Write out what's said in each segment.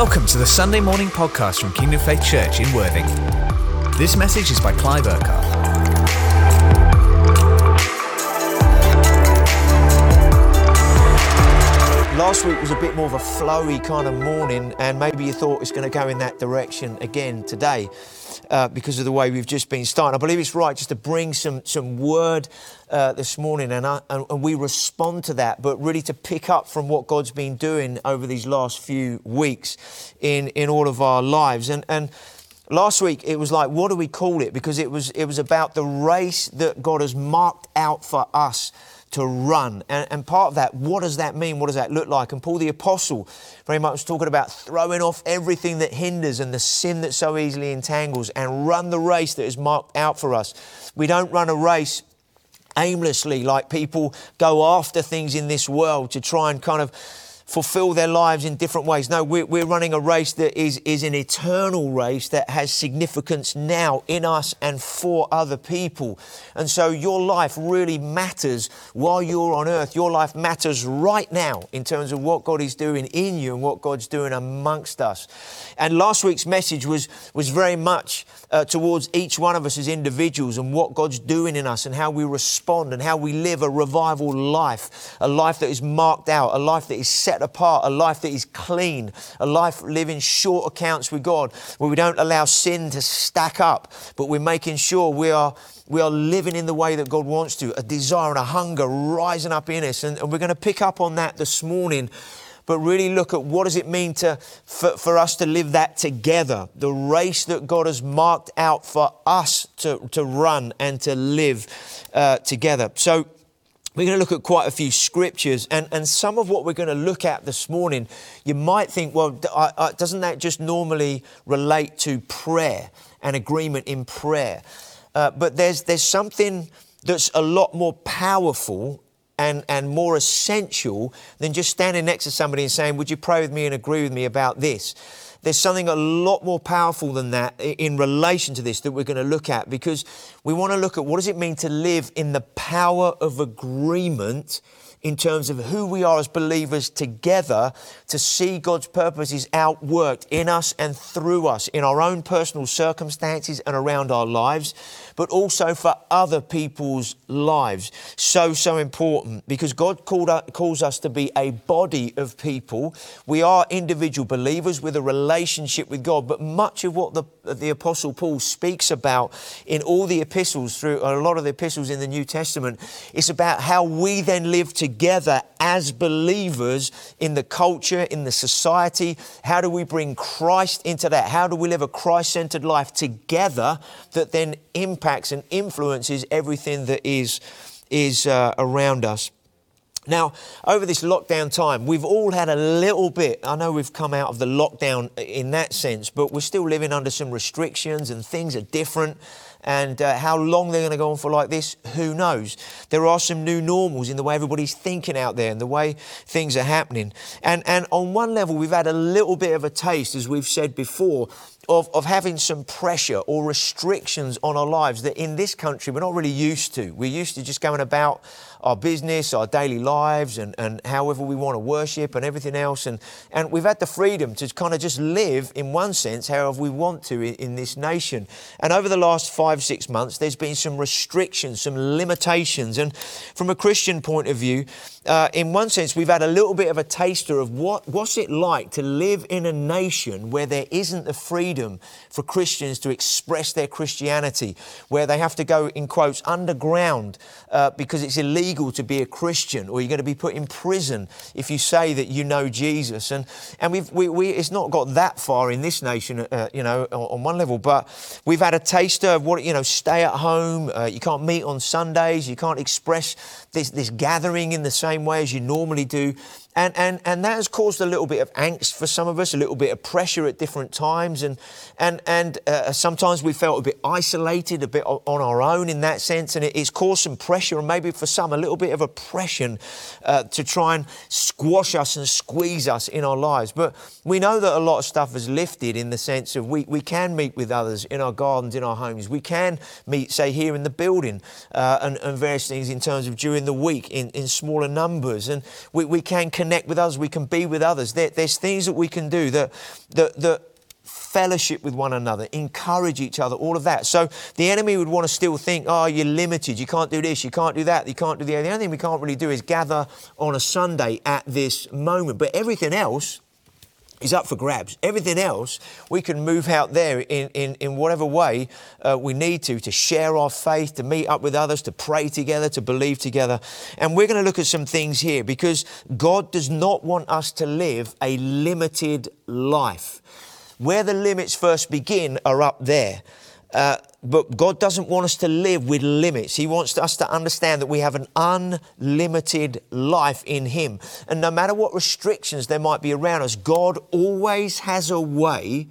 Welcome to the Sunday morning podcast from Kingdom Faith Church in Worthing. This message is by Clive Urquhart. Last week was a bit more of a flowy kind of morning, and maybe you thought it's going to go in that direction again today uh, because of the way we've just been starting. I believe it's right just to bring some, some word uh, this morning and, I, and, and we respond to that, but really to pick up from what God's been doing over these last few weeks in, in all of our lives. And, and last week it was like, what do we call it? Because it was, it was about the race that God has marked out for us to run. And, and, part of that, what does that mean? What does that look like? And Paul the Apostle very much talking about throwing off everything that hinders and the sin that so easily entangles and run the race that is marked out for us. We don't run a race aimlessly like people go after things in this world to try and kind of fulfill their lives in different ways. No, we're, we're running a race that is, is an eternal race that has significance now in us and for other people. And so your life really matters while you're on earth. Your life matters right now in terms of what God is doing in you and what God's doing amongst us. And last week's message was, was very much uh, towards each one of us as individuals and what God's doing in us and how we respond and how we live a revival life, a life that is marked out, a life that is set set apart, a life that is clean, a life living short accounts with God, where we don't allow sin to stack up, but we're making sure we are we are living in the way that God wants to, a desire and a hunger rising up in us. And, and we're going to pick up on that this morning but really look at what does it mean to, for, for us to live that together, the race that God has marked out for us to, to run and to live uh, together. So we're going to look at quite a few scriptures, and, and some of what we're going to look at this morning, you might think, well, doesn't that just normally relate to prayer and agreement in prayer? Uh, but there's, there's something that's a lot more powerful and, and more essential than just standing next to somebody and saying, Would you pray with me and agree with me about this? There's something a lot more powerful than that in relation to this that we're going to look at because we want to look at what does it mean to live in the power of agreement in terms of who we are as believers together to see God's purposes outworked in us and through us in our own personal circumstances and around our lives, but also for other people's lives. So, so important because God called, calls us to be a body of people. We are individual believers with a relationship with God, but much of what the, the Apostle Paul speaks about in all the epistles, through a lot of the epistles in the New Testament, is about how we then live together together as believers in the culture, in the society? How do we bring Christ into that? How do we live a Christ centered life together that then impacts and influences everything that is, is uh, around us? Now, over this lockdown time, we've all had a little bit. I know we've come out of the lockdown in that sense, but we're still living under some restrictions and things are different. And uh, how long they're going to go on for like this, who knows? There are some new normals in the way everybody's thinking out there and the way things are happening. And, and on one level, we've had a little bit of a taste, as we've said before, of, of having some pressure or restrictions on our lives that in this country we're not really used to. We're used to just going about our business, our daily lives, and, and however we want to worship and everything else. And, and we've had the freedom to kind of just live, in one sense, however we want to in, in this nation. And over the last five, six months, there's been some restrictions, some limitations. And from a Christian point of view, uh, in one sense, we've had a little bit of a taster of what, what's it like to live in a nation where there isn't the freedom for Christians to express their Christianity, where they have to go, in quotes, underground uh, because it's illegal to be a Christian, or you're going to be put in prison if you say that you know Jesus. And, and we've, we, we, it's not got that far in this nation, uh, you know, on, on, one level, but we've had a taster of what, you know, stay at home, uh, you can't meet on Sundays, you can't express this, this gathering in the same way as you normally do. And, and, and that has caused a little bit of angst for some of us, a little bit of pressure at different times. And, and, and uh, sometimes we felt a bit isolated, a bit on our own in that sense. And it's caused some pressure, and maybe for some, a little bit of oppression uh, to try and squash us and squeeze us in our lives. But we know that a lot of stuff has lifted in the sense of we, we can meet with others in our gardens, in our homes. We can meet, say, here in the building uh, and, and various things in terms of during the week in, in smaller numbers. And we, we can connect connect with others, we can be with others. There, there's things that we can do that, that, that fellowship with one another, encourage each other, all of that. So the enemy would want to still think, oh, you're limited, you can't do this, you can't do that, you can't do the other. The only thing we can't really do is gather on a Sunday at this moment. But everything else, is up for grabs. Everything else, we can move out there in, in, in whatever way uh, we need to, to share our faith, to meet up with others, to pray together, to believe together. And we're going to look at some things here because God does not want us to live a limited life. Where the limits first begin are up there. Uh, but God doesn't want us to live with limits. He wants us to understand that we have an unlimited life in Him. And no matter what restrictions there might be around us, God always has a way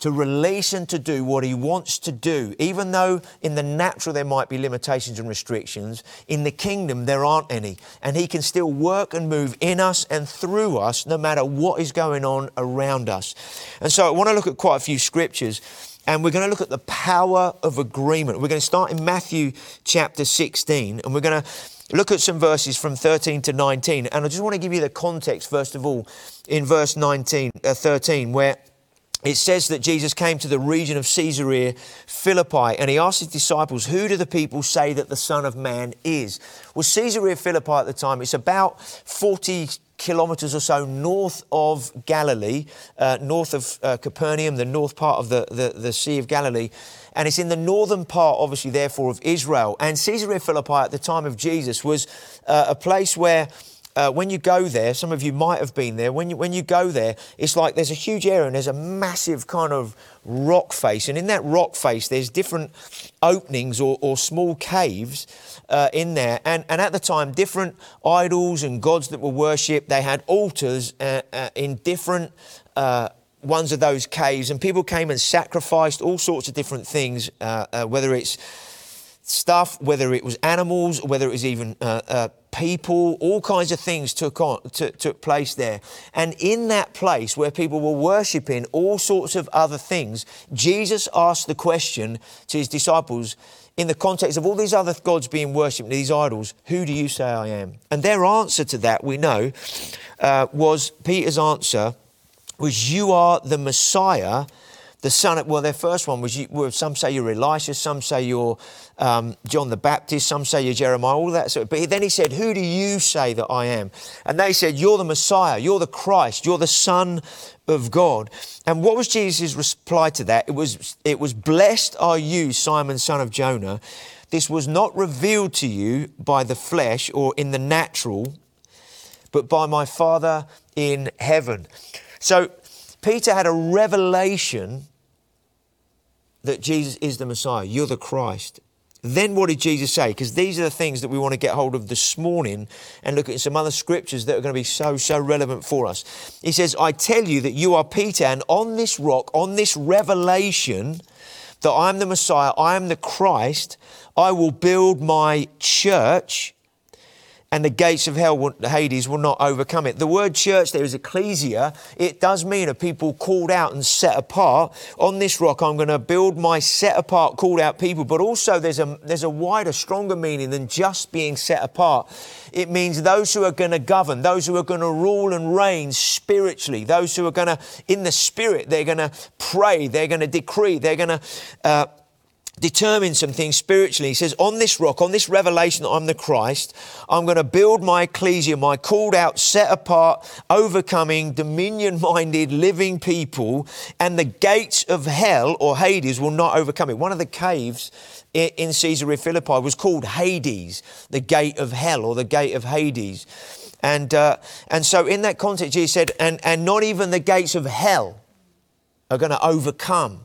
to release and to do what he wants to do. Even though in the natural there might be limitations and restrictions, in the kingdom there aren't any. And he can still work and move in us and through us no matter what is going on around us. And so I want to look at quite a few scriptures. And we're going to look at the power of agreement. We're going to start in Matthew chapter 16, and we're going to look at some verses from 13 to 19. And I just want to give you the context, first of all, in verse 19, uh, 13, where it says that Jesus came to the region of Caesarea Philippi and he asked his disciples, Who do the people say that the Son of Man is? Well, Caesarea Philippi at the time, it's about 40 kilometers or so north of Galilee, uh, north of uh, Capernaum, the north part of the, the, the Sea of Galilee. And it's in the northern part, obviously, therefore, of Israel. And Caesarea Philippi at the time of Jesus was uh, a place where uh, when you go there, some of you might have been there, when you, when you go there, it's like there's a huge area and there's a massive kind of rock face. And in that rock face, there's different openings or, or small caves uh, in there. And, and at the time, different idols and gods that were worshipped, they had altars uh, uh in different uh, ones of those caves. And people came and sacrificed all sorts of different things, uh, whether it's stuff, whether it was animals, whether it was even uh, uh, people, all kinds of things took on t- took place there. And in that place where people were worshiping all sorts of other things, Jesus asked the question to his disciples. In the context of all these other gods being worshipped, these idols, who do you say I am? And their answer to that, we know, uh, was Peter's answer was, You are the Messiah, the son well, their first one was, you, well, some say you're Elisha, some say you're um, John the Baptist, some say you're Jeremiah, all that sort of, but then he said, who do you say that I am? And they said, you're the Messiah, you're the Christ, you're the Son of God. And what was Jesus' reply to that? It was, it was, blessed are you, Simon, son of Jonah. This was not revealed to you by the flesh or in the natural, but by my Father in heaven. So Peter had a revelation that Jesus is the Messiah, you're the Christ. Then what did Jesus say? Because these are the things that we want to get hold of this morning and look at some other scriptures that are going to be so, so relevant for us. He says, I tell you that you are Peter, and on this rock, on this revelation that I am the Messiah, I am the Christ, I will build my church and the gates of hell, Hades, will not overcome it. The word church there is ecclesia. It does mean a people called out and set apart. On this rock, I'm going to build my set apart, called out people. But also, there's a, there's a wider, stronger meaning than just being set apart. It means those who are going to govern, those who are going to rule and reign spiritually, those who are going to, in the spirit, they're going to pray, they're going to decree, they're going to. Uh, determine some things spiritually. He says, On this rock, on this revelation that I'm the Christ, I'm going to build my ecclesia, my called out, set apart, overcoming, dominion minded, living people, and the gates of hell or Hades will not overcome it. One of the caves in Caesarea Philippi was called Hades, the gate of hell or the gate of Hades. And, uh, and so, in that context, he said, and, and not even the gates of hell are going to overcome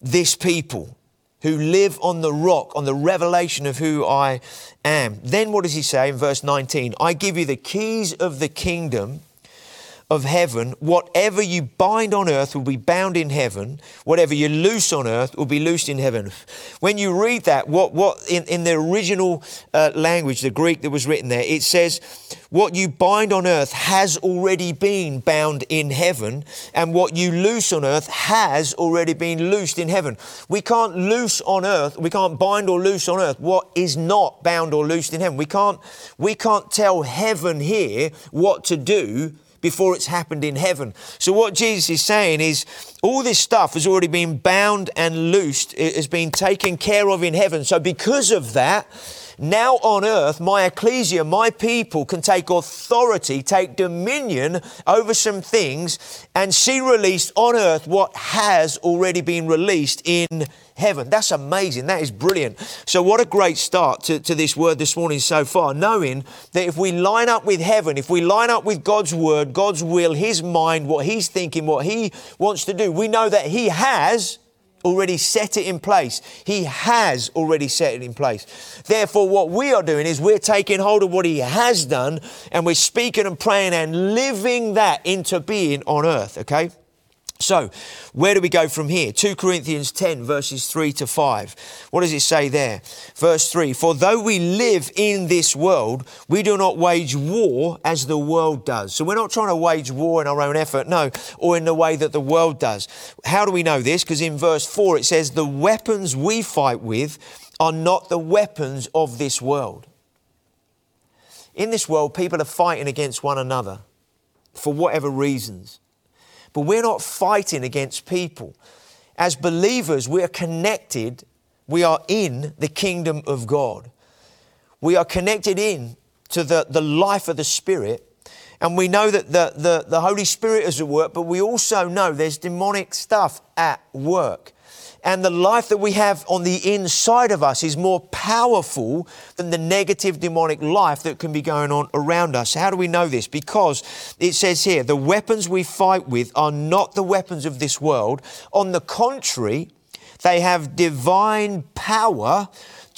this people who live on the rock, on the revelation of who I am. Then what does he say in verse 19? I give you the keys of the kingdom of heaven, whatever you bind on earth will be bound in heaven, whatever you loose on earth will be loosed in heaven. When you read that, what, what in, in the original uh, language, the Greek that was written there, it says, What you bind on earth has already been bound in heaven, and what you loose on earth has already been loosed in heaven. We can't loose on earth, we can't bind or loose on earth what is not bound or loosed in heaven. We can't, we can't tell heaven here what to do before it's happened in heaven. So, what Jesus is saying is all this stuff has already been bound and loosed, it has been taken care of in heaven. So, because of that, now on earth, my ecclesia, my people can take authority, take dominion over some things and see released on earth what has already been released in heaven. That's amazing. That is brilliant. So, what a great start to, to this word this morning so far, knowing that if we line up with heaven, if we line up with God's word, God's will, His mind, what He's thinking, what He wants to do, we know that He has already set it in place. He has already set it in place. Therefore, what we are doing is we're taking hold of what He has done and we're speaking and praying and living that into being on earth, okay? So, where do we go from here? 2 Corinthians 10, verses 3 to 5. What does it say there? Verse 3 For though we live in this world, we do not wage war as the world does. So, we're not trying to wage war in our own effort, no, or in the way that the world does. How do we know this? Because in verse 4 it says, The weapons we fight with are not the weapons of this world. In this world, people are fighting against one another for whatever reasons. But we're not fighting against people. As believers, we are connected, we are in the kingdom of God. We are connected in to the, the life of the Spirit. And we know that the, the, the Holy Spirit is at work, but we also know there's demonic stuff at work. And the life that we have on the inside of us is more powerful than the negative demonic life that can be going on around us. How do we know this? Because it says here, the weapons we fight with are not the weapons of this world. On the contrary, they have divine power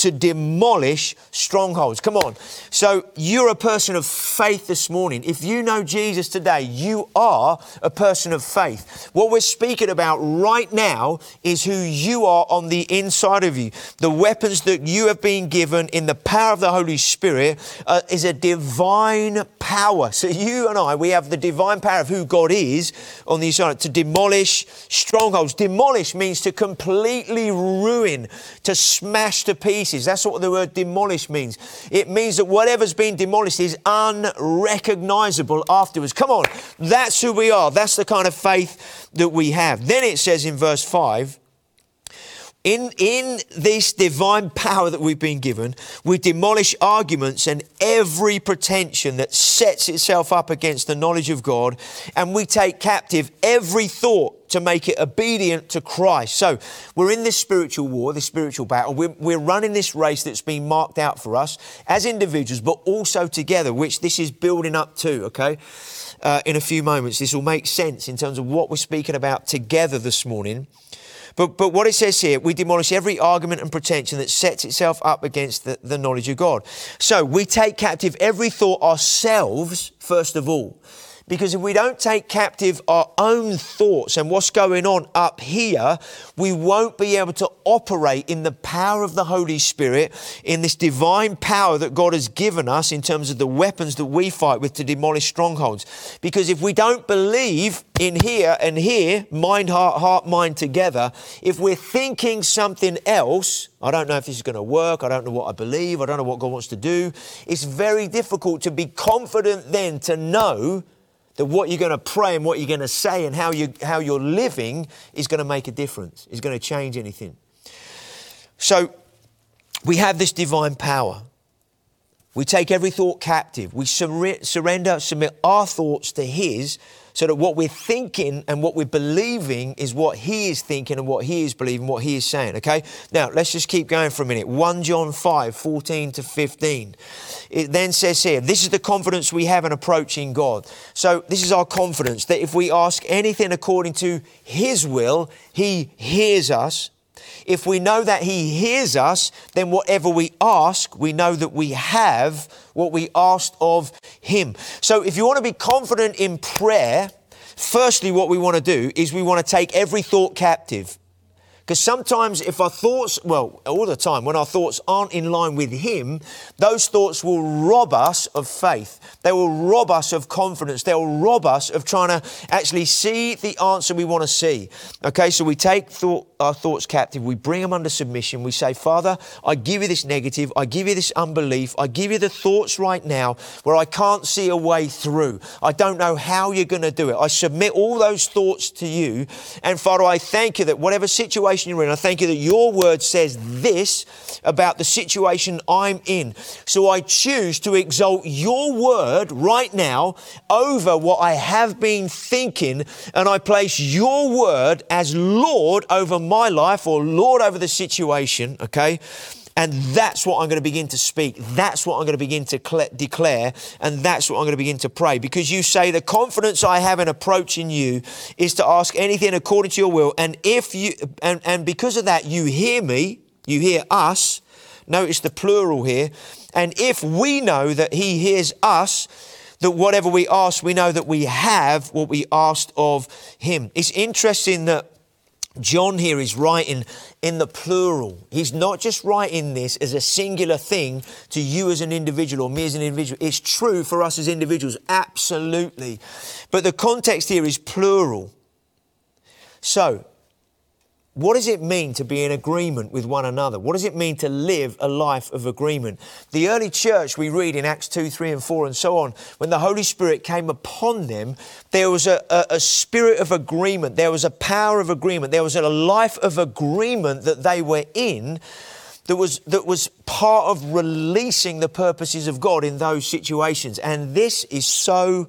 to demolish strongholds. Come on. So you're a person of faith this morning. If you know Jesus today, you are a person of faith. What we're speaking about right now is who you are on the inside of you. The weapons that you have been given in the power of the Holy Spirit uh, is a divine power. So you and I, we have the divine power of who God is on the inside to demolish strongholds. Demolish means to completely ruin, to smash to pieces pieces. That's what the word demolish means. It means that whatever's been demolished is unrecognizable afterwards. Come on, that's who we are. That's the kind of faith that we have. Then it says in verse 5 in, in this divine power that we've been given, we demolish arguments and every pretension that sets itself up against the knowledge of God, and we take captive every thought to make it obedient to Christ. So we're in this spiritual war, this spiritual battle. We're, we're running this race that's been marked out for us as individuals, but also together, which this is building up to, okay? Uh, in a few moments, this will make sense in terms of what we're speaking about together this morning. But, but what it says here, we demolish every argument and pretension that sets itself up against the, the knowledge of God. So we take captive every thought ourselves, first of all. Because if we don't take captive our own thoughts and what's going on up here, we won't be able to operate in the power of the Holy Spirit, in this divine power that God has given us in terms of the weapons that we fight with to demolish strongholds. Because if we don't believe in here and here, mind, heart, heart, mind together, if we're thinking something else, I don't know if this is going to work. I don't know what I believe. I don't know what God wants to do. It's very difficult to be confident then to know that what you're going to pray and what you're going to say and how, you, how you're living is going to make a difference, is going to change anything. So we have this divine power. We take every thought captive. We sur- surrender, submit our thoughts to His so that what we're thinking and what we're believing is what He is thinking and what He is believing, what He is saying. Okay? Now, let's just keep going for a minute. 1 John 5 14 to 15. It then says here, This is the confidence we have in approaching God. So, this is our confidence that if we ask anything according to His will, He hears us. If we know that He hears us, then whatever we ask, we know that we have what we asked of Him. So if you want to be confident in prayer, firstly, what we want to do is we want to take every thought captive. Because sometimes, if our thoughts, well, all the time, when our thoughts aren't in line with Him, those thoughts will rob us of faith. They will rob us of confidence. They'll rob us of trying to actually see the answer we want to see. Okay, so we take thought, our thoughts captive, we bring them under submission. We say, Father, I give you this negative, I give you this unbelief, I give you the thoughts right now where I can't see a way through. I don't know how you're going to do it. I submit all those thoughts to you. And Father, I thank you that whatever situation situation you're in. I thank you that your word says this about the situation I'm in. So I choose to exalt your word right now over what I have been thinking, and I place your word as Lord over my life or Lord over the situation, okay? And that's what I'm going to begin to speak. That's what I'm going to begin to cl- declare. And that's what I'm going to begin to pray. Because you say, the confidence I have in approaching you is to ask anything according to your will. And if you, and, and because of that, you hear me, you hear us. Notice the plural here. And if we know that he hears us, that whatever we ask, we know that we have what we asked of him. It's interesting that John here is writing in the plural. He's not just writing this as a singular thing to you as an individual or me as an individual. It's true for us as individuals, absolutely. But the context here is plural. So, what does it mean to be in agreement with one another? What does it mean to live a life of agreement? The early church, we read in Acts 2, 3, and 4, and so on, when the Holy Spirit came upon them, there was a, a, a spirit of agreement, there was a power of agreement, there was a life of agreement that they were in that was, that was part of releasing the purposes of God in those situations. And this is so,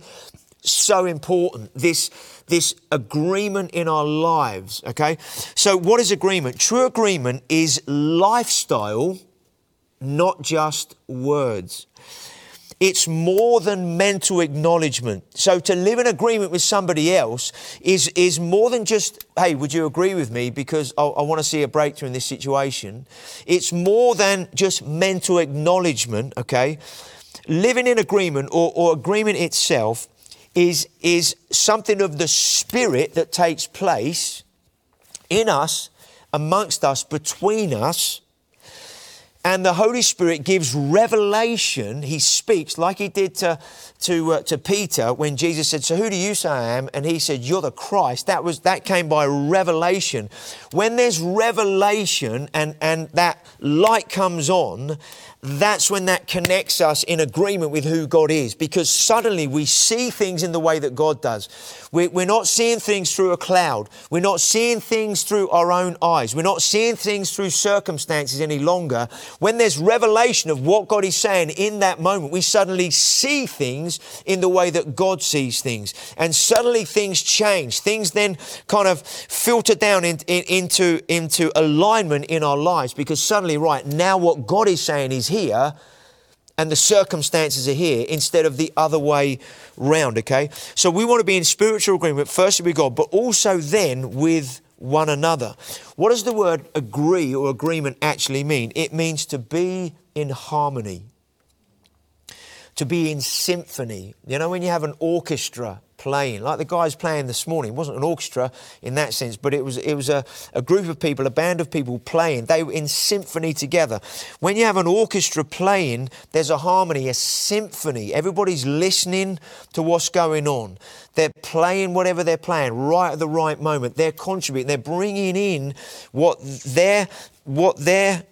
so important. This this agreement in our lives, okay? So, what is agreement? True agreement is lifestyle, not just words. It's more than mental acknowledgement. So to live in agreement with somebody else is, is more than just, hey, would you agree with me because I, I want to see a breakthrough in this situation? It's more than just mental acknowledgement, okay? Living in agreement or, or agreement itself is, is something of the spirit that takes place in us, amongst us, between us. And the Holy Spirit gives revelation. He speaks like he did to, to, uh, to Peter when Jesus said, So who do you say I am? And he said, You're the Christ. That, was, that came by revelation. When there's revelation and, and that light comes on, that's when that connects us in agreement with who God is because suddenly we see things in the way that God does. We're not seeing things through a cloud. We're not seeing things through our own eyes. We're not seeing things through circumstances any longer. When there's revelation of what God is saying in that moment, we suddenly see things in the way that God sees things. And suddenly things change. Things then kind of filter down in, in, into, into alignment in our lives because suddenly, right, now what God is saying is here and the circumstances are here instead of the other way round, okay? So we want to be in spiritual agreement, firstly with God, but also then with one another. What does the word agree or agreement actually mean? It means to be in harmony, to be in symphony. You know, when you have an orchestra playing, like the guys playing this morning. It wasn't an orchestra in that sense, but it was it was a, a group of people, a band of people playing. They were in symphony together. When you have an orchestra playing, there's a harmony, a symphony. Everybody's listening to what's going on. They're playing whatever they're playing right at the right moment. They're contributing. They're bringing in what their what their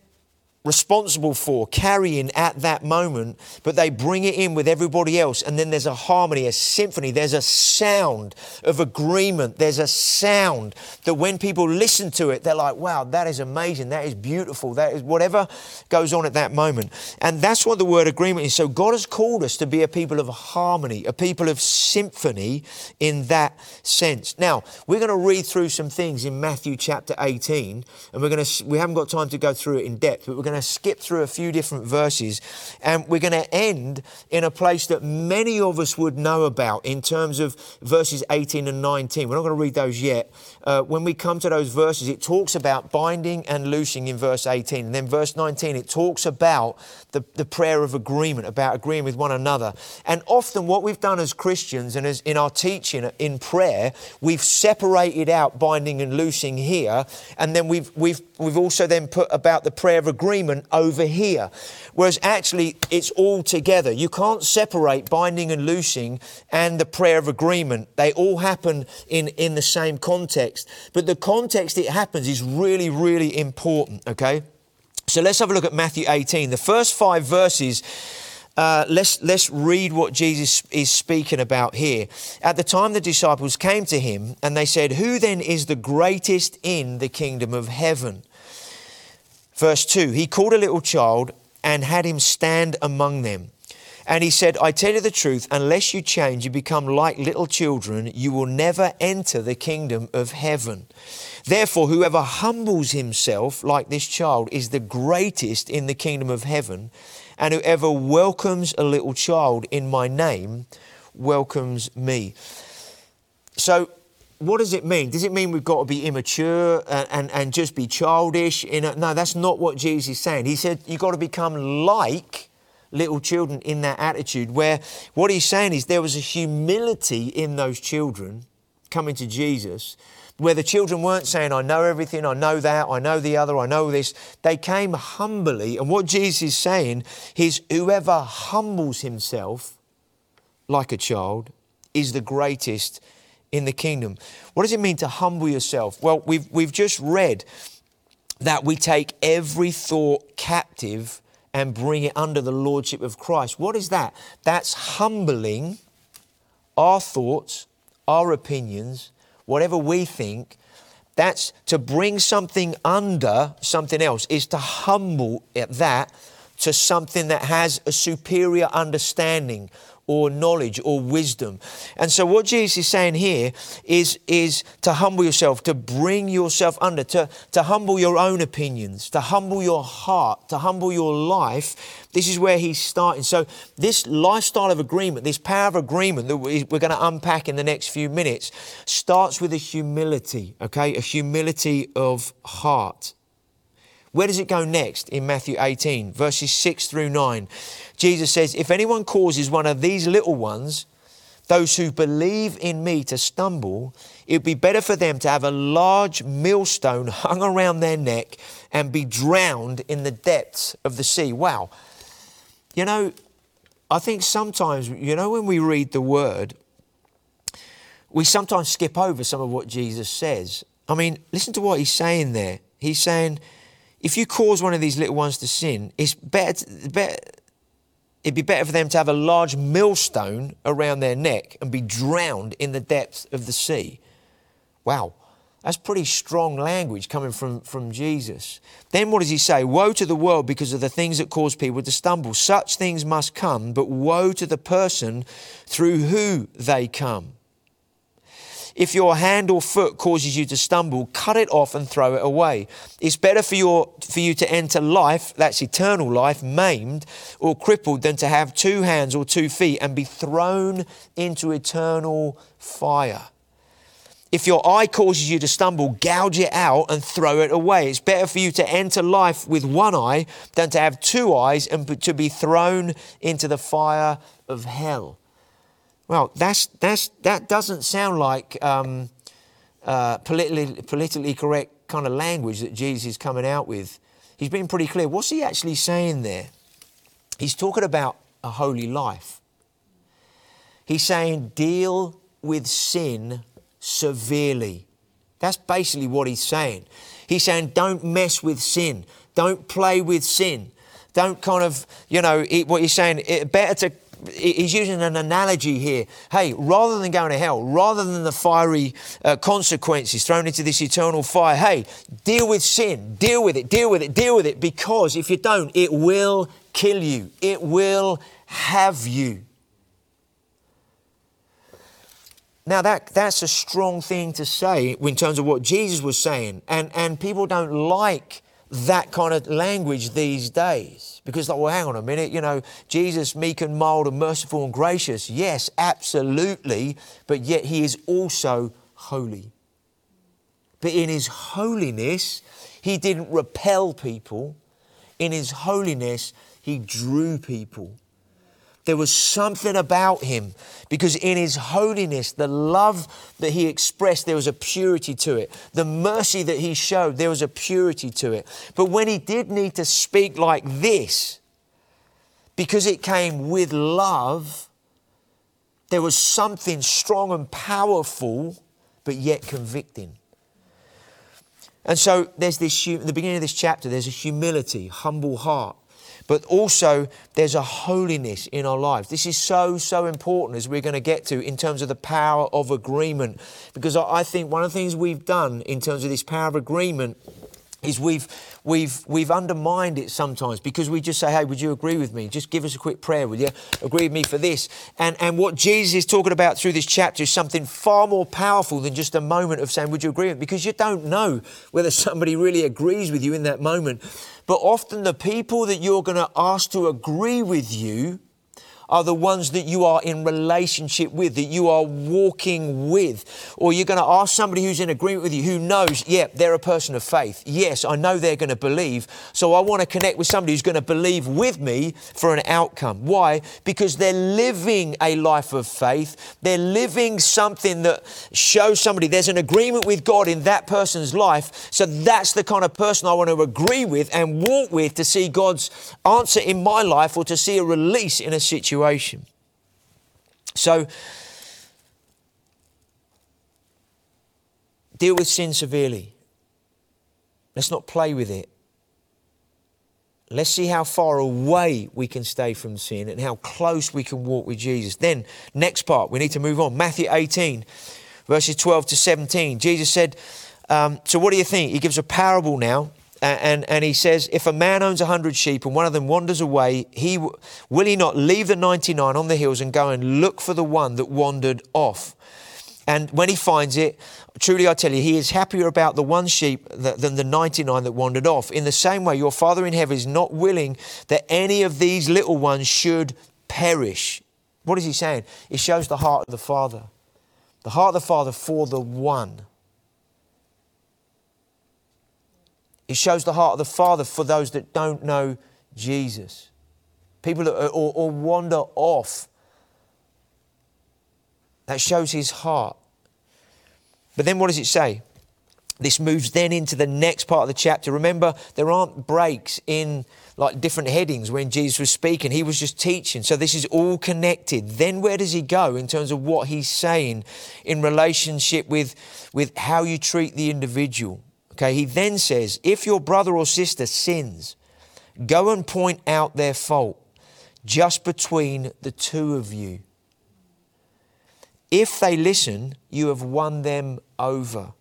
responsible for carrying at that moment, but they bring it in with everybody else. And then there's a harmony, a symphony, there's a sound of agreement, there's a sound that when people listen to it, they're like, wow, that is amazing, that is beautiful, that is whatever goes on at that moment. And that's what the word agreement is. So God has called us to be a people of harmony, a people of symphony in that sense. Now, we're going to read through some things in Matthew chapter 18, and we're going to, we haven't got time to go through it in depth, but we're going to to skip through a few different verses and we're going to end in a place that many of us would know about in terms of verses 18 and 19. We're not going to read those yet. Uh, when we come to those verses, it talks about binding and loosing in verse 18. And then verse 19, it talks about the, the prayer of agreement, about agreeing with one another. And often, what we've done as Christians and as in our teaching in prayer, we've separated out binding and loosing here, and then we've, we've, we've also then put about the prayer of agreement over here. Whereas actually, it's all together. You can't separate binding and loosing and the prayer of agreement. They all happen in, in the same context. But the context it happens is really, really important, okay? So let's have a look at Matthew 18. The first five verses, uh, let's, let's read what Jesus is speaking about here. At the time the disciples came to him and they said, Who then is the greatest in the kingdom of heaven? Verse 2 He called a little child and had him stand among them. And he said, I tell you the truth, unless you change and become like little children, you will never enter the kingdom of heaven. Therefore, whoever humbles himself like this child is the greatest in the kingdom of heaven, and whoever welcomes a little child in my name welcomes me. So, what does it mean? Does it mean we've got to be immature and, and, and just be childish? A, no, that's not what Jesus is saying. He said you've got to become like little children in that attitude, where what he's saying is there was a humility in those children coming to Jesus where the children weren't saying, I know everything, I know that, I know the other, I know this. They came humbly. And what Jesus is saying is, whoever humbles himself like a child is the greatest in the kingdom. What does it mean to humble yourself? Well, we've, we've just read that we take every thought captive and bring it under the lordship of Christ. What is that? That's humbling our thoughts, our opinions, whatever we think, that's to bring something under something else, is to humble that to something that has a superior understanding or knowledge or wisdom. And so what Jesus is saying here is, is to humble yourself, to bring yourself under, to, to humble your own opinions, to humble your heart, to humble your life. This is where he's starting. So this lifestyle of agreement, this power of agreement that we're going to unpack in the next few minutes, starts with a humility, okay? A humility of heart. Where does it go next in Matthew 18, verses 6 through 9? Jesus says, If anyone causes one of these little ones, those who believe in me, to stumble, it would be better for them to have a large millstone hung around their neck and be drowned in the depths of the sea. Wow. You know, I think sometimes, you know, when we read the word, we sometimes skip over some of what Jesus says. I mean, listen to what he's saying there. He's saying, if you cause one of these little ones to sin, it's better, to, better it'd be better for them to have a large millstone around their neck and be drowned in the depths of the sea. Wow, that's pretty strong language coming from, from Jesus. Then what does he say? Woe to the world because of the things that cause people to stumble. Such things must come, but woe to the person through who they come. If your hand or foot causes you to stumble, cut it off and throw it away. It's better for, your, for you to enter life, that's eternal life, maimed or crippled, than to have two hands or two feet and be thrown into eternal fire. If your eye causes you to stumble, gouge it out and throw it away. It's better for you to enter life with one eye than to have two eyes and to be thrown into the fire of hell. Well, that's, that's, that doesn't sound like um, uh, politically, politically correct kind of language that Jesus is coming out with. He's been pretty clear. What's he actually saying there? He's talking about a holy life. He's saying, deal with sin severely. That's basically what he's saying. He's saying, don't mess with sin. Don't play with sin. Don't kind of, you know, what he's saying, it, better to he's using an analogy here. Hey, rather than going to hell, rather than the fiery uh, consequences thrown into this eternal fire, hey, deal with sin, deal with it, deal with it, deal with it, because if you don't, it will kill you, it will have you. Now, that, that's a strong thing to say in terms of what Jesus was saying, and, and people don't like that kind of language these days. Because, like, well, hang on a minute, you know, Jesus, meek and mild and merciful and gracious. Yes, absolutely. But yet he is also holy. But in his holiness, he didn't repel people. In his holiness, he drew people. There was something about him because in his holiness, the love that he expressed, there was a purity to it. The mercy that he showed, there was a purity to it. But when he did need to speak like this, because it came with love, there was something strong and powerful, but yet convicting. And so there's this, in the beginning of this chapter, there's a humility, humble heart but also there's a holiness in our lives. This is so, so important as we're going to get to in terms of the power of agreement. Because I think one of the things we've done in terms of this power of agreement is we've we've we've undermined it sometimes because we just say, "Hey, would you agree with me? Just give us a quick prayer, will you? Agree with me for this." And and what Jesus is talking about through this chapter is something far more powerful than just a moment of saying, "Would you agree with me?" Because you don't know whether somebody really agrees with you in that moment. But often the people that you're going to ask to agree with you are the ones that you are in relationship with, that you are walking with. Or you're going to ask somebody who's in agreement with you, who knows, yeah, they're a person of faith. Yes, I know they're going to believe. So I want to connect with somebody who's going to believe with me for an outcome. Why? Because they're living a life of faith. They're living something that shows somebody there's an agreement with God in that person's life. So that's the kind of person I want to agree with and walk with to see God's answer in my life or to see a release in a situation situation. So, deal with sin severely. Let's not play with it. Let's see how far away we can stay from sin and how close we can walk with Jesus. Then, next part, we need to move on. Matthew 18, verses 12 to 17. Jesus said, um, So, what do you think? He gives a parable now and, and he says, if a man owns a hundred sheep and one of them wanders away, he will he not leave the 99 on the hills and go and look for the one that wandered off? And when he finds it, truly I tell you, he is happier about the one sheep than the 99 that wandered off. In the same way, your Father in heaven is not willing that any of these little ones should perish. What is he saying? It shows the heart of the Father. The heart of the Father for the one. It shows the heart of the Father for those that don't know Jesus. People that are, or, or wander off. That shows his heart. But then what does it say? This moves then into the next part of the chapter. Remember, there aren't breaks in like different headings when Jesus was speaking. He was just teaching. So this is all connected. Then where does he go in terms of what he's saying in relationship with, with how you treat the individual? Okay, he then says, if your brother or sister sins, go and point out their fault just between the two of you. If they listen, you have won them over.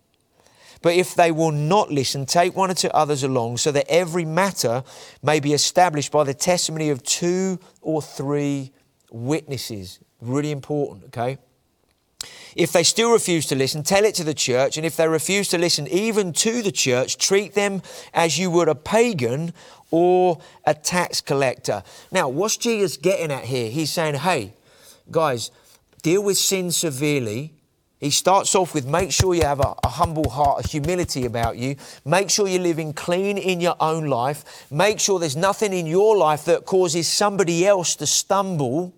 But if they will not listen, take one or two others along so that every matter may be established by the testimony of two or three witnesses. Really important, okay? If they still refuse to listen, tell it to the church. And if they refuse to listen even to the church, treat them as you would a pagan or a tax collector. Now, what's Jesus getting at here? He's saying, hey, guys, deal with sin severely. He starts off with make sure you have a, a, humble heart, a humility about you. Make sure you're living clean in your own life. Make sure there's nothing in your life that causes somebody else to stumble.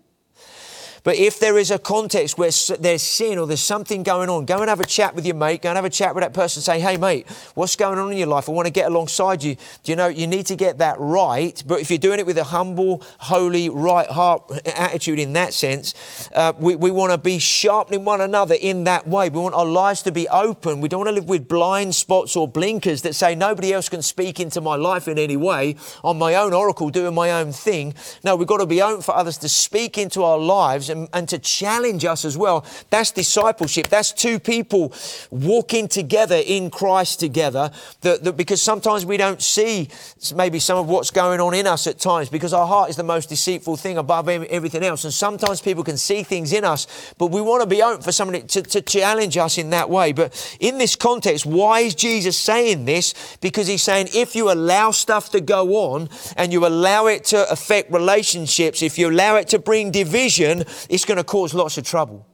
But if there is a context where there's sin or there's something going on, go and have a chat with your mate. Go and have a chat with that person. Say, hey, mate, what's going on in your life? I want to get alongside you. Do you know you need to get that right? But if you're doing it with a humble, holy, right heart attitude in that sense, uh, we, we want to be sharpening one another in that way. We want our lives to be open. We don't want to live with blind spots or blinkers that say nobody else can speak into my life in any way on my own oracle, doing my own thing. No, we've got to be open for others to speak into our lives and, and to challenge us as well. That's discipleship. That's two people walking together in Christ together. That, that because sometimes we don't see maybe some of what's going on in us at times because our heart is the most deceitful thing above everything else. And sometimes people can see things in us, but we want to be open for somebody to, to challenge us in that way. But in this context, why is Jesus saying this? Because he's saying if you allow stuff to go on and you allow it to affect relationships, if you allow it to bring division, it's going to cause lots of trouble.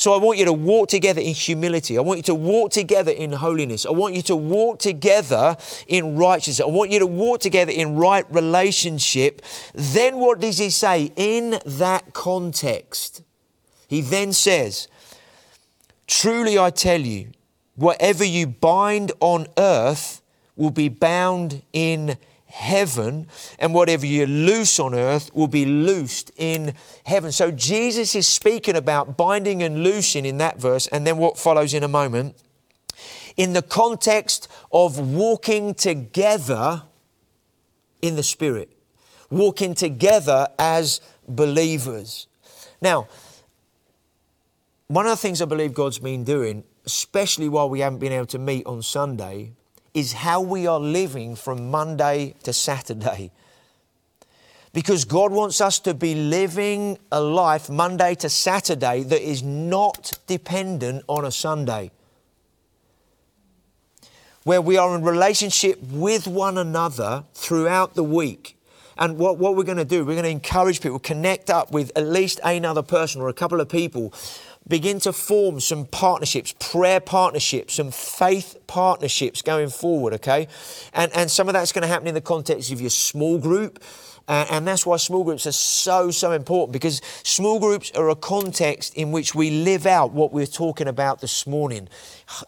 So I want you to walk together in humility. I want you to walk together in holiness. I want you to walk together in righteousness. I want you to walk together in right relationship. Then what does he say? In that context, he then says, Truly I tell you, whatever you bind on earth will be bound in heaven, and whatever you loose on earth will be loosed in heaven. So Jesus is speaking about binding and loosing in that verse, and then what follows in a moment. In the context of walking together in the Spirit, walking together as believers. Now, one of the things I believe God's been doing, especially while we haven't been able to meet on Sunday, is how we are living from Monday to Saturday. Because God wants us to be living a life Monday to Saturday that is not dependent on a Sunday. Where we are in relationship with one another throughout the week. And what, what we're going to do, we're going to encourage people, connect up with at least another person or a couple of people begin to form some partnerships, prayer partnerships, some faith partnerships going forward, okay? And, and some of that's going to happen in the context of your small group. Uh, and that's why small groups are so, so important because small groups are a context in which we live out what we're talking about this morning,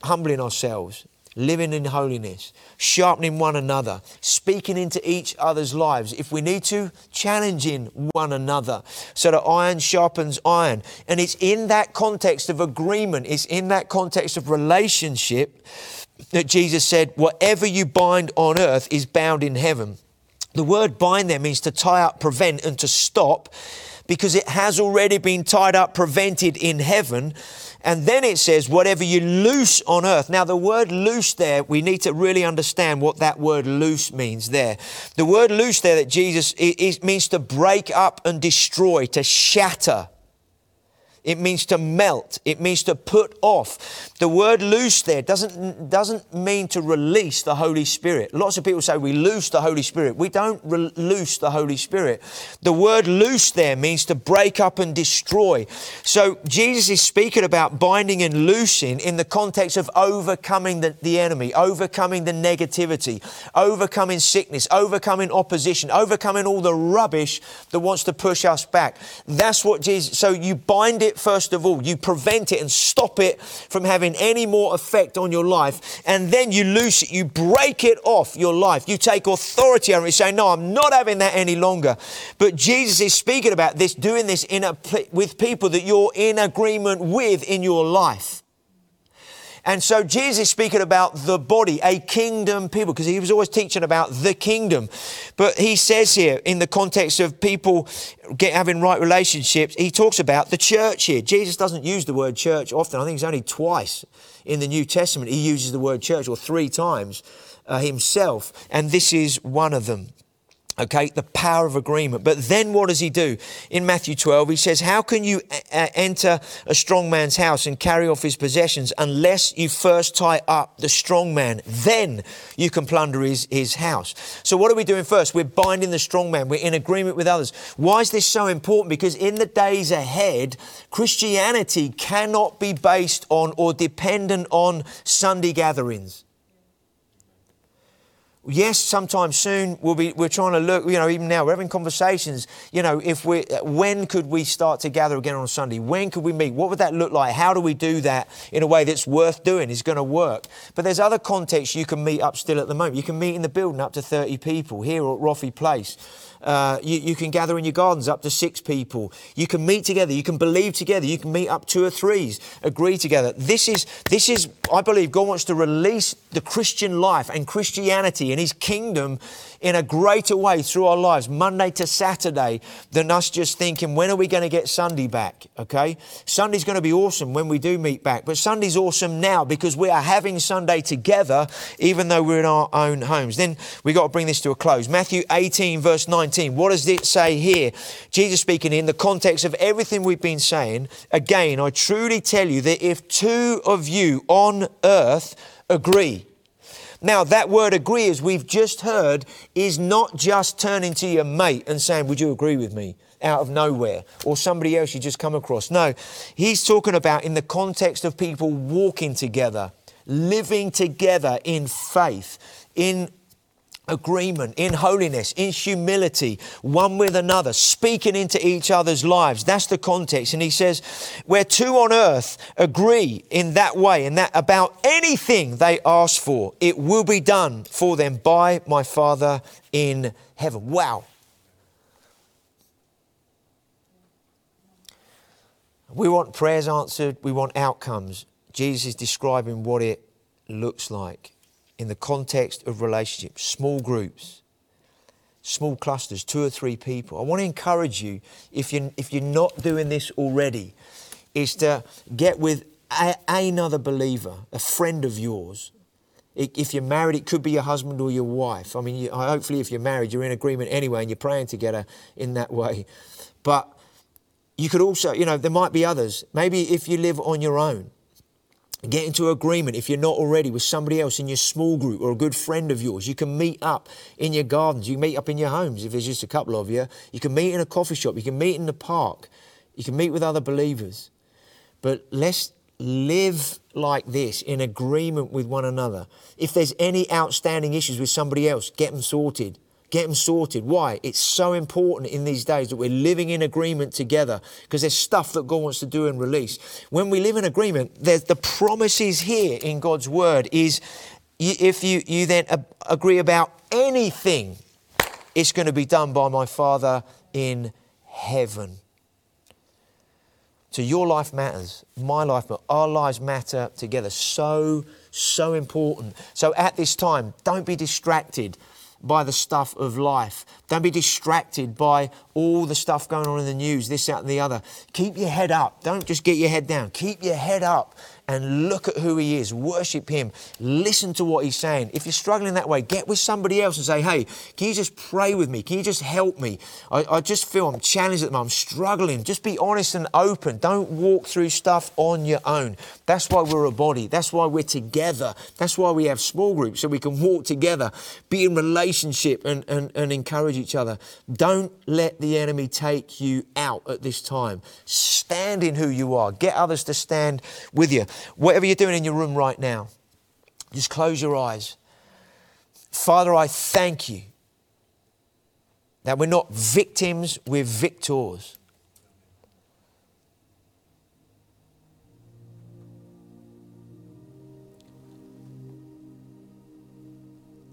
humbling ourselves, living in holiness, sharpening one another, speaking into each other's lives. If we need to, challenging one another so that iron sharpens iron. And it's in that context of agreement, it's in that context of relationship that Jesus said, Whatever you bind on earth is bound in heaven. The word bind there means to tie up, prevent, and to stop because it has already been tied up, prevented in heaven. And then it says, whatever you loose on earth. Now, the word loose there, we need to really understand what that word loose means there. The word loose there that Jesus, it, it means to break up and destroy, to shatter. It means to melt. It means to put off. The word loose there doesn't, doesn't mean to release the Holy Spirit. Lots of people say we loose the Holy Spirit. We don't re- loose the Holy Spirit. The word loose there means to break up and destroy. So Jesus is speaking about binding and loosing in the context of overcoming the, the enemy, overcoming the negativity, overcoming sickness, overcoming opposition, overcoming all the rubbish that wants to push us back. That's what Jesus, so you bind it it first of all. You prevent it and stop it from having any more effect on your life. And then you loose it. You break it off your life. You take authority over it. Say, no, I'm not having that any longer. But Jesus is speaking about this, doing this in a, with people that you're in agreement with in your life. And so Jesus speaking about the body, a kingdom people, because he was always teaching about the kingdom. But he says here, in the context of people get, having right relationships, he talks about the church here. Jesus doesn't use the word church often. I think it's only twice in the New Testament he uses the word church, or three times uh, himself. And this is one of them. Okay, the power of agreement. But then what does he do? In Matthew 12, he says, How can you a- enter a strong man's house and carry off his possessions unless you first tie up the strong man? Then you can plunder his, his house. So, what are we doing first? We're binding the strong man, we're in agreement with others. Why is this so important? Because in the days ahead, Christianity cannot be based on or dependent on Sunday gatherings yes, sometime soon we'll be, we're trying to look, you know, even now we're having conversations, you know, if we, when could we start to gather again on Sunday? When could we meet? What would that look like? How do we do that in a way that's worth doing, is going to work? But there's other contexts you can meet up still at the moment. You can meet in the building up to 30 people here at Roffey Place. Uh, you, you can gather in your gardens up to six people. You can meet together. You can believe together. You can meet up two or threes, agree together. This is, this is, I believe, God wants to release the Christian life and Christianity and His kingdom in a greater way through our lives, Monday to Saturday, than us just thinking, when are we going to get Sunday back? Okay? Sunday's going to be awesome when we do meet back, but Sunday's awesome now because we are having Sunday together, even though we're in our own homes. Then we've got to bring this to a close. Matthew 18, verse 19. What does it say here? Jesus speaking in the context of everything we've been saying. Again, I truly tell you that if two of you on earth agree, now, that word agree, as we've just heard, is not just turning to your mate and saying, Would you agree with me? out of nowhere or somebody else you just come across. No, he's talking about in the context of people walking together, living together in faith, in agreement, in holiness, in humility, one with another, speaking into each other's lives. That's the context. And he says, where two on earth agree in that way and that about anything they ask for, it will be done for them by my Father in heaven. Wow. We want prayers answered, we want outcomes. Jesus is describing what it looks like in the context of relationships, small groups, small clusters, two or three people. I want to encourage you, if you're, if you're not doing this already, is to get with a, another believer, a friend of yours. If you're married, it could be your husband or your wife. I mean, you, hopefully, if you're married, you're in agreement anyway and you're praying together in that way. But you could also, you know, there might be others. Maybe if you live on your own, Get into agreement if you're not already with somebody else in your small group or a good friend of yours. You can meet up in your gardens. You can meet up in your homes if there's just a couple of you. You can meet in a coffee shop. You can meet in the park. You can meet with other believers. But let's live like this in agreement with one another. If there's any outstanding issues with somebody else, get them sorted. Get them sorted. Why? It's so important in these days that we're living in agreement together because there's stuff that God wants to do and release. When we live in agreement, there's the promises here in God's word is if you, you then agree about anything, it's going to be done by my Father in heaven. So your life matters, my life, but our lives matter together. So, so important. So at this time, don't be distracted by the stuff of life. Don't be distracted by all the stuff going on in the news, this, that, and the other. Keep your head up. Don't just get your head down. Keep your head up and look at who He is. Worship Him. Listen to what He's saying. If you're struggling that way, get with somebody else and say, hey, can you just pray with me? Can you just help me? I, I just feel I'm challenged at the moment. I'm struggling. Just be honest and open. Don't walk through stuff on your own. That's why we're a body. That's why we're together. That's why we have small groups so we can walk together, be in relationship and, and, and encourage each other. Don't let the enemy take you out at this time. Stand in who you are. Get others to stand with you. Whatever you're doing in your room right now, just close your eyes. Father, I thank you that we're not victims, we're victors.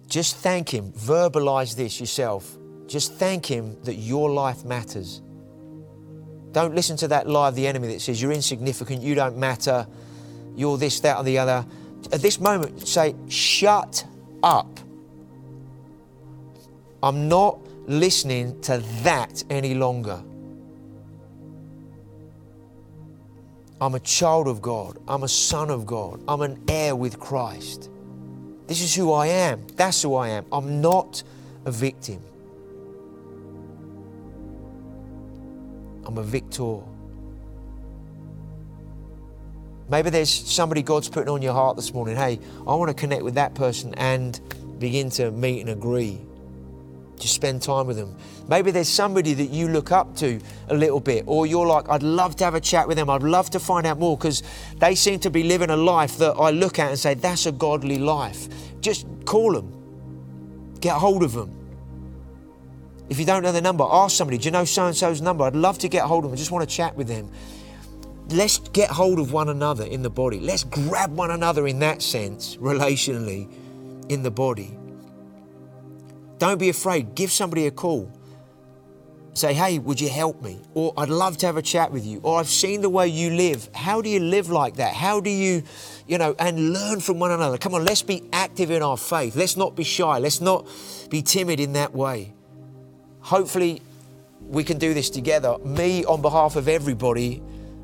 Just thank Him. Verbalize this yourself. Just thank Him that your life matters. Don't listen to that lie of the enemy that says you're insignificant, you don't matter, you're this, that, or the other. At this moment, say, shut up. I'm not listening to that any longer. I'm a child of God. I'm a son of God. I'm an heir with Christ. This is who I am. That's who I am. I'm not a victim. I'm a victor. Maybe there's somebody God's putting on your heart this morning. Hey, I want to connect with that person and begin to meet and agree. Just spend time with them. Maybe there's somebody that you look up to a little bit, or you're like, I'd love to have a chat with them. I'd love to find out more because they seem to be living a life that I look at and say, that's a godly life. Just call them, get hold of them. If you don't know their number, ask somebody, Do you know so and so's number? I'd love to get hold of them. I just want to chat with them. Let's get hold of one another in the body. Let's grab one another in that sense, relationally, in the body. Don't be afraid. Give somebody a call. say, hey, would you help me? Or I'd love to have a chat with you. Or I've seen the way you live. How do you live like that? How do you, you know, and learn from one another? Come on, let's be active in our faith. Let's not be shy. Let's not be timid in that way. Hopefully, we can do this together. Me, on behalf of everybody,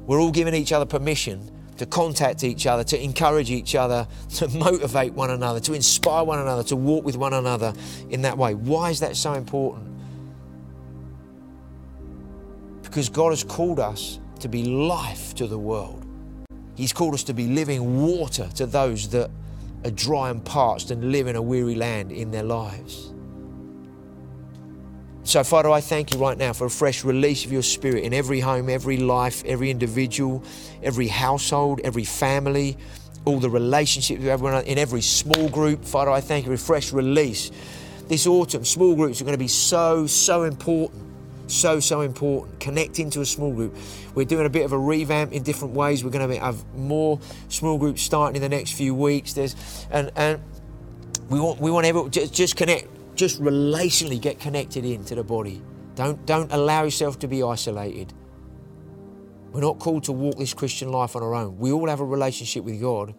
we're all giving each other permission to contact each other, to encourage each other, to motivate one another, to inspire one another, to walk with one another in that way. Why is that so important? Because God has called us to be life to the world. He's called us to be living water to those that are dry and parched and live in a weary land in their lives. So, Father, I thank you right now for a fresh release of your spirit in every home, every life, every individual, every household, every family, all the relationships with everyone in every small group. Father, I thank you for a fresh release. This autumn, small groups are going to be so, so important. So, so important. Connecting to a small group. We're doing a bit of a revamp in different ways. We're going to have more small groups starting in the next few weeks. There's and and we want we want everyone just, just connect just relationally get connected into the body. Don't, don't allow yourself to be isolated. We're not called to walk this Christian life on our own. We all have a relationship with God,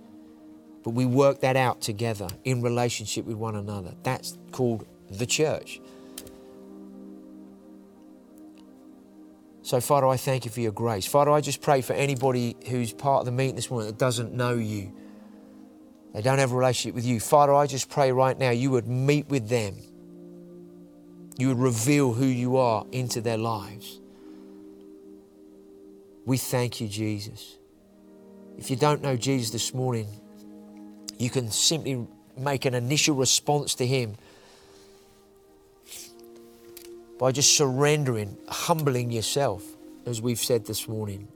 but we work that out together in relationship with one another. That's called the church. So, Father, I thank you for your grace. Father, I just pray for anybody who's part of the meeting this morning that doesn't know you. They don't have a relationship with you. Father, I just pray right now you would meet with them. You would reveal who you are into their lives. We thank you, Jesus. If you don't know Jesus this morning, you can simply make an initial response to Him by just surrendering, humbling yourself, as we've said this morning.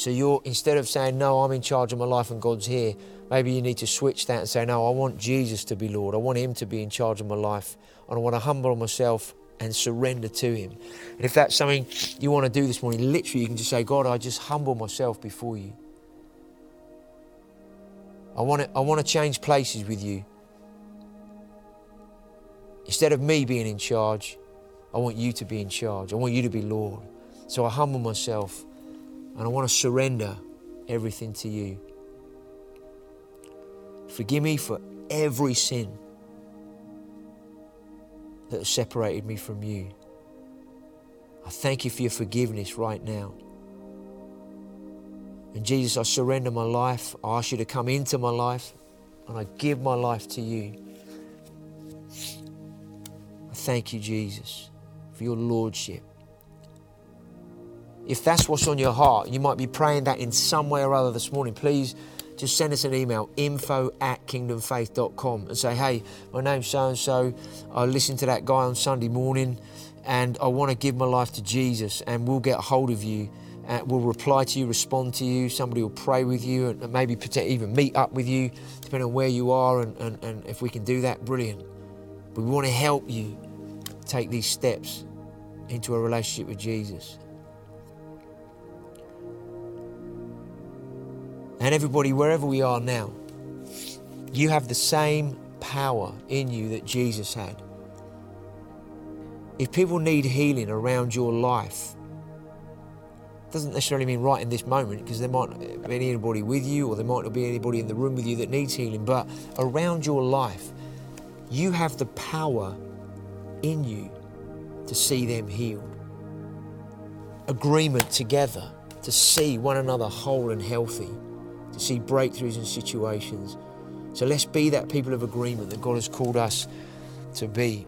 So you're, instead of saying, No, I'm in charge of my life and God's here, Maybe you need to switch that and say, No, I want Jesus to be Lord. I want Him to be in charge of my life. And I want to humble myself and surrender to Him. And if that's something you want to do this morning, literally you can just say, God, I just humble myself before you. I want to, I want to change places with you. Instead of me being in charge, I want you to be in charge. I want you to be Lord. So I humble myself and I want to surrender everything to you. Forgive me for every sin that has separated me from you. I thank you for your forgiveness right now. And Jesus, I surrender my life. I ask you to come into my life and I give my life to you. I thank you, Jesus, for your Lordship. If that's what's on your heart, you might be praying that in some way or other this morning, please just send us an email info at kingdomfaith.com and say, hey, my name's so and so. I listened to that guy on Sunday morning and I want to give my life to Jesus, and we'll get a hold of you. Uh, we'll reply to you, respond to you. Somebody will pray with you and maybe even meet up with you, depending on where you are. And, and, and if we can do that, brilliant. But we want to help you take these steps into a relationship with Jesus. And everybody, wherever we are now, you have the same power in you that Jesus had. If people need healing around your life, doesn't necessarily mean right in this moment because there might not be anybody with you or there might not be anybody in the room with you that needs healing, but around your life, you have the power in you to see them healed. Agreement together to see one another whole and healthy to see breakthroughs in situations. So let's be that people of agreement that God has called us to be.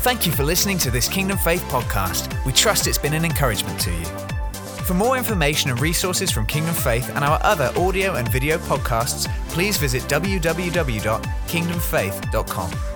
Thank you for listening to this Kingdom Faith podcast. We trust it's been an encouragement to you. For more information and resources from Kingdom Faith and our other audio and video podcasts, please visit www.kingdomfaith.com.